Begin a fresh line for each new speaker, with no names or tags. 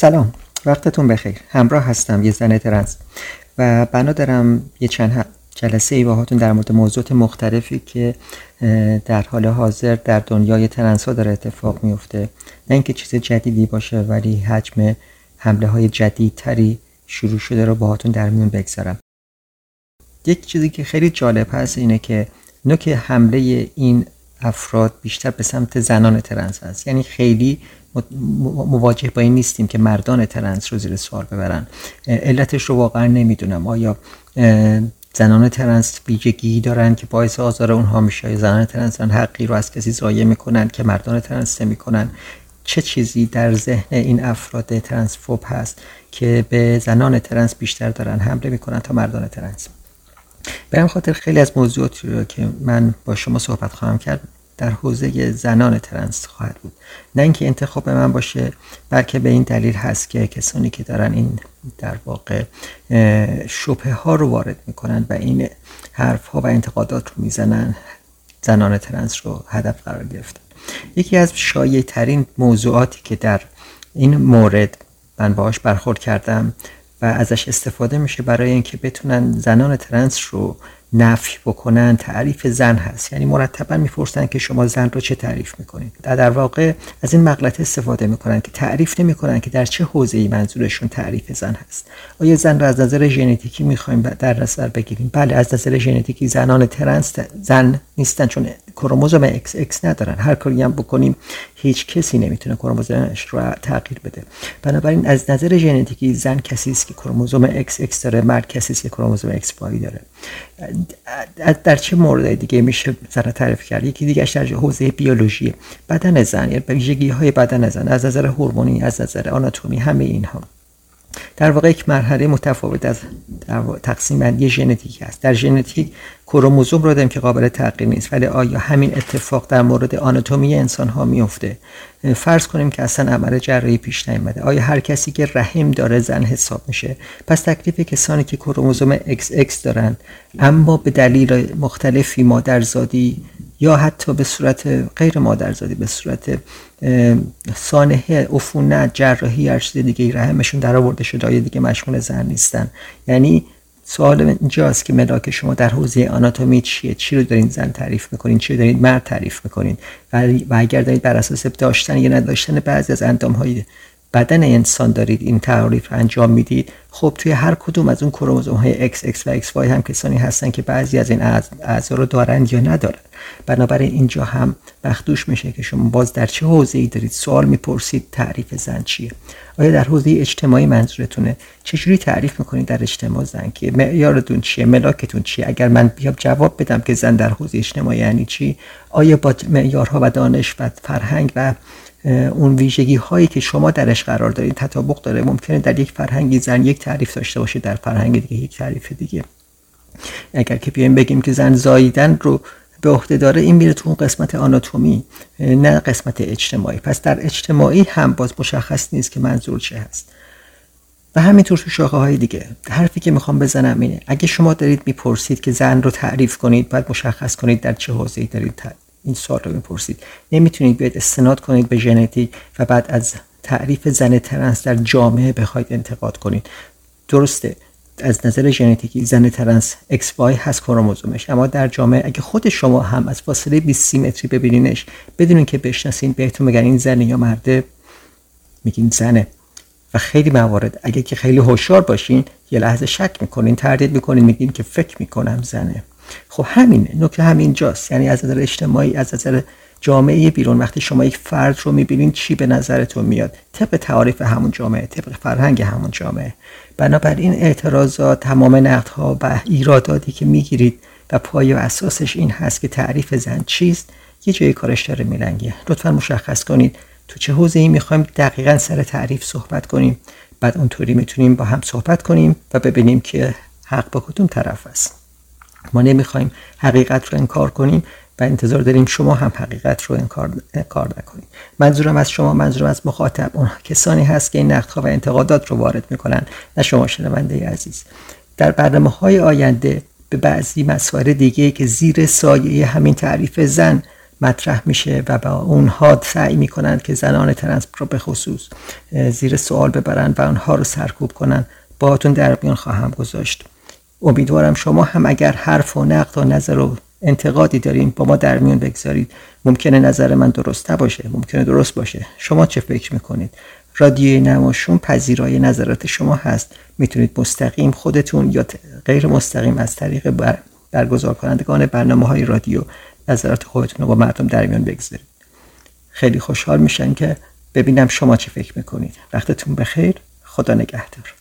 سلام. وقتتون بخیر. همراه هستم یه زن ترنس و بنا دارم یه چند جلسه ای باهاتون در مورد موضوعات مختلفی که در حال حاضر در دنیای ترنس ها داره اتفاق میفته. نه اینکه چیز جدیدی باشه ولی حجم حمله های جدیدتری شروع شده رو باهاتون در میون بگذارم. یک چیزی که خیلی جالب هست اینه که نوک حمله این افراد بیشتر به سمت زنان ترنس هست. یعنی خیلی مواجه با این نیستیم که مردان ترنس رو زیر سوال ببرن. علتش رو واقعا نمی‌دونم. آیا زنان ترنس ویژگی دارن که باعث آزار اونها میشه؟ زنان ترنس حقی رو از کسی ضایع می‌کنن که مردان ترنس نمی‌کنن چه چیزی در ذهن این افراد ترنسفوب هست که به زنان ترنس بیشتر دارن حمله می‌کنن تا مردان ترنس؟ به خاطر خیلی از موضوعاتی رو که من با شما صحبت خواهم کرد در حوزه زنان ترنس خواهد بود. نه اینکه انتخاب من باشه بلکه به این دلیل هست که کسانی که دارن این در واقع شبه ها رو وارد می‌کنن و این حرف ها و انتقادات رو می‌زنن زنان ترنس رو هدف قرار گرفتن. یکی از شایع ترین موضوعاتی که در این مورد من باهاش برخورد کردم و ازش استفاده میشه برای اینکه بتونن زنان ترنس رو نفی بکنن تعریف زن هست. یعنی مرتبا می‌پرسن که شما زن رو چه تعریف می‌کنید. در, در واقع از این مغلطه استفاده می‌کنن که تعریف نمی‌کنن که در چه حوزه ای منظورشون تعریف زن هست. آیا زن رو از نظر ژنتیکی می‌خوایم در نظر بگیریم؟ بله از نظر ژنتیکی زنان ترنس زن نیستن چون کروموزوم اکس اکس ندارن. هر کاری هم بکنیم هیچ کسی نمی‌تونه کروموزومش رو تغییر بده. بنابراین از نظر ژنتیکی زن کسی است که کروموزوم اکس اکس داره مرد کسی است که کروموزوم Y داره. در چه مورد دیگه میشه زن تعریف کرد؟ یکی دیگه در حوزه بیولوژی. بدن زن یا ویژگی های بدن زن از نظر هورمونی از نظر آناتومی همه اینها. در واقع یک مرحله متفاوت از تقسیم بندی ژنتیک است. در ژنتیک کروموزوم رو داریم که قابل تغییر نیست ولی آیا همین اتفاق در مورد آناتومی انسان ها میفته فرض کنیم که اصلا عمل جراحی پیش نیامده آیا هر کسی که رحم داره زن حساب میشه؟ پس تکلیف کسانی که کروموزوم XX دارن اما به دلیل مختلفی مادرزادی یا حتی به صورت غیر مادرزادی به صورت سانحه عفونت جراحی هر چیز دیگه رحمشون در آورده شده دیگه مشمول زن نیستن؟ یعنی سوال اینجاست که ملاک شما در حوزه آناتومی چیه؟ چی رو دارین زن تعریف می‌کنین؟ چی رو دارین مرد تعریف می‌کنین؟ و اگر دارید بر اساس داشتن یا نداشتن بعضی از اندام های بدن انسان دارید این تعریف رو انجام می‌دید خب توی هر کدوم از اون کروموزوم های XX و XY هم کسانی هستن که بعضی از این اعضا رو دارند یا ندارن. بنابراین اینجا هم بخدوش میشه که شما باز در چه حوزه ای دارید سوال می‌پرسید تعریف زن چیه؟ آیا در حوزه اجتماعی منظورتونه؟ چجوری تعریف می‌کنید در اجتماع زن که معیارتون چیه ملاکتون چیه؟ اگر من بیام جواب بدم که زن در حوزه اجتماعی یعنی چی آیا با معیارها و دانش و فرهنگ و اون ویژگی هایی که شما درش قرار دارید تطابق داره. ممکنه در یک فرهنگی زن یک تعریف داشته باشه در فرهنگ دیگه یک تعریف دیگه. اگر که بیایم بگیم که زن زاییدن رو به عهده داره این میره تو اون قسمت آناتومی نه قسمت اجتماعی. پس در اجتماعی هم باز مشخص نیست که منظور چه هست. و همینطور تو شاخه های دیگه. حرفی که می‌خوام بزنم اینه اگه شما دارید می‌پرسید که زن رو تعریف کنید باید مشخص کنید در چه حوزه‌ای دارید این سوال رو می‌پرسید. نمی‌تونید بیاید استناد کنید به ژنتیک و بعد از تعریف زن ترنس در جامعه بخواید انتقاد کنید. درسته از نظر ژنتیکی زن ترنس XY هست کروموزومش اما در جامعه اگه خود شما هم از فاصله 20 متری ببینینش بدونین که بشناسین بهتون میگن این زنه یا مرده میگین زنه و خیلی موارد اگه که خیلی هوشیار باشین یه لحظه شک می‌کنین تردید می‌کنین میگین که فکر می‌کنم زنه. خب همینه نکته همین جاست. یعنی از نظر اجتماعی از نظر جامعه بیرون وقتی شما یک فرد رو می‌بینید چی به نظرتون میاد؟ طبق تعاریف همون جامعه طبق فرهنگ همون جامعه. بنابراین اعتراضات تمام نقدها و ایراداتی که می‌گیرید و پای و اساسش این هست که تعریف زن چیست یه جای کارش داره میلنگه. لطفا مشخص کنید تو چه حوزه ای می‌خوایم دقیقا سر تعریف صحبت کنیم. بعد اونطوری می‌تونیم با هم صحبت کنیم و ببینیم که حق با کدوم طرف است. ما نمی‌خوایم حقیقت رو انکار کنیم و انتظار داریم شما هم حقیقت رو انکار, انکار نکنید. منظورم از شما منظورم از مخاطب اون کسانی هست که این نقدها و انتقادات رو وارد می‌کنن نه شما شنونده عزیز. در برنامه های آینده به بعضی مسائل دیگه که زیر سایه همین تعریف زن مطرح میشه و با اونها سعی می‌کنند که زنان ترنس رو به خصوص زیر سوال ببرند و اونها رو سرکوب کنند باهاتون در میان خواهم گذاشت. امیدوارم شما هم اگر حرف و نقد و نظر و انتقادی داریم با ما در میون بگذارید. ممکنه نظر من درست نباشه ممکنه درست باشه. شما چه فکر می‌کنید؟ رادیوی نماشون پذیرای نظرات شما هست. می‌تونید مستقیم خودتون یا غیر مستقیم از طریق بر برگزار کنندگان برنامه های رادیو نظرات خودتون رو با مردم در میان بگذارید. خیلی خوشحال میشن که ببینم شما چه فکر می‌کنید. وقتتون بخیر. خدا نگهدار.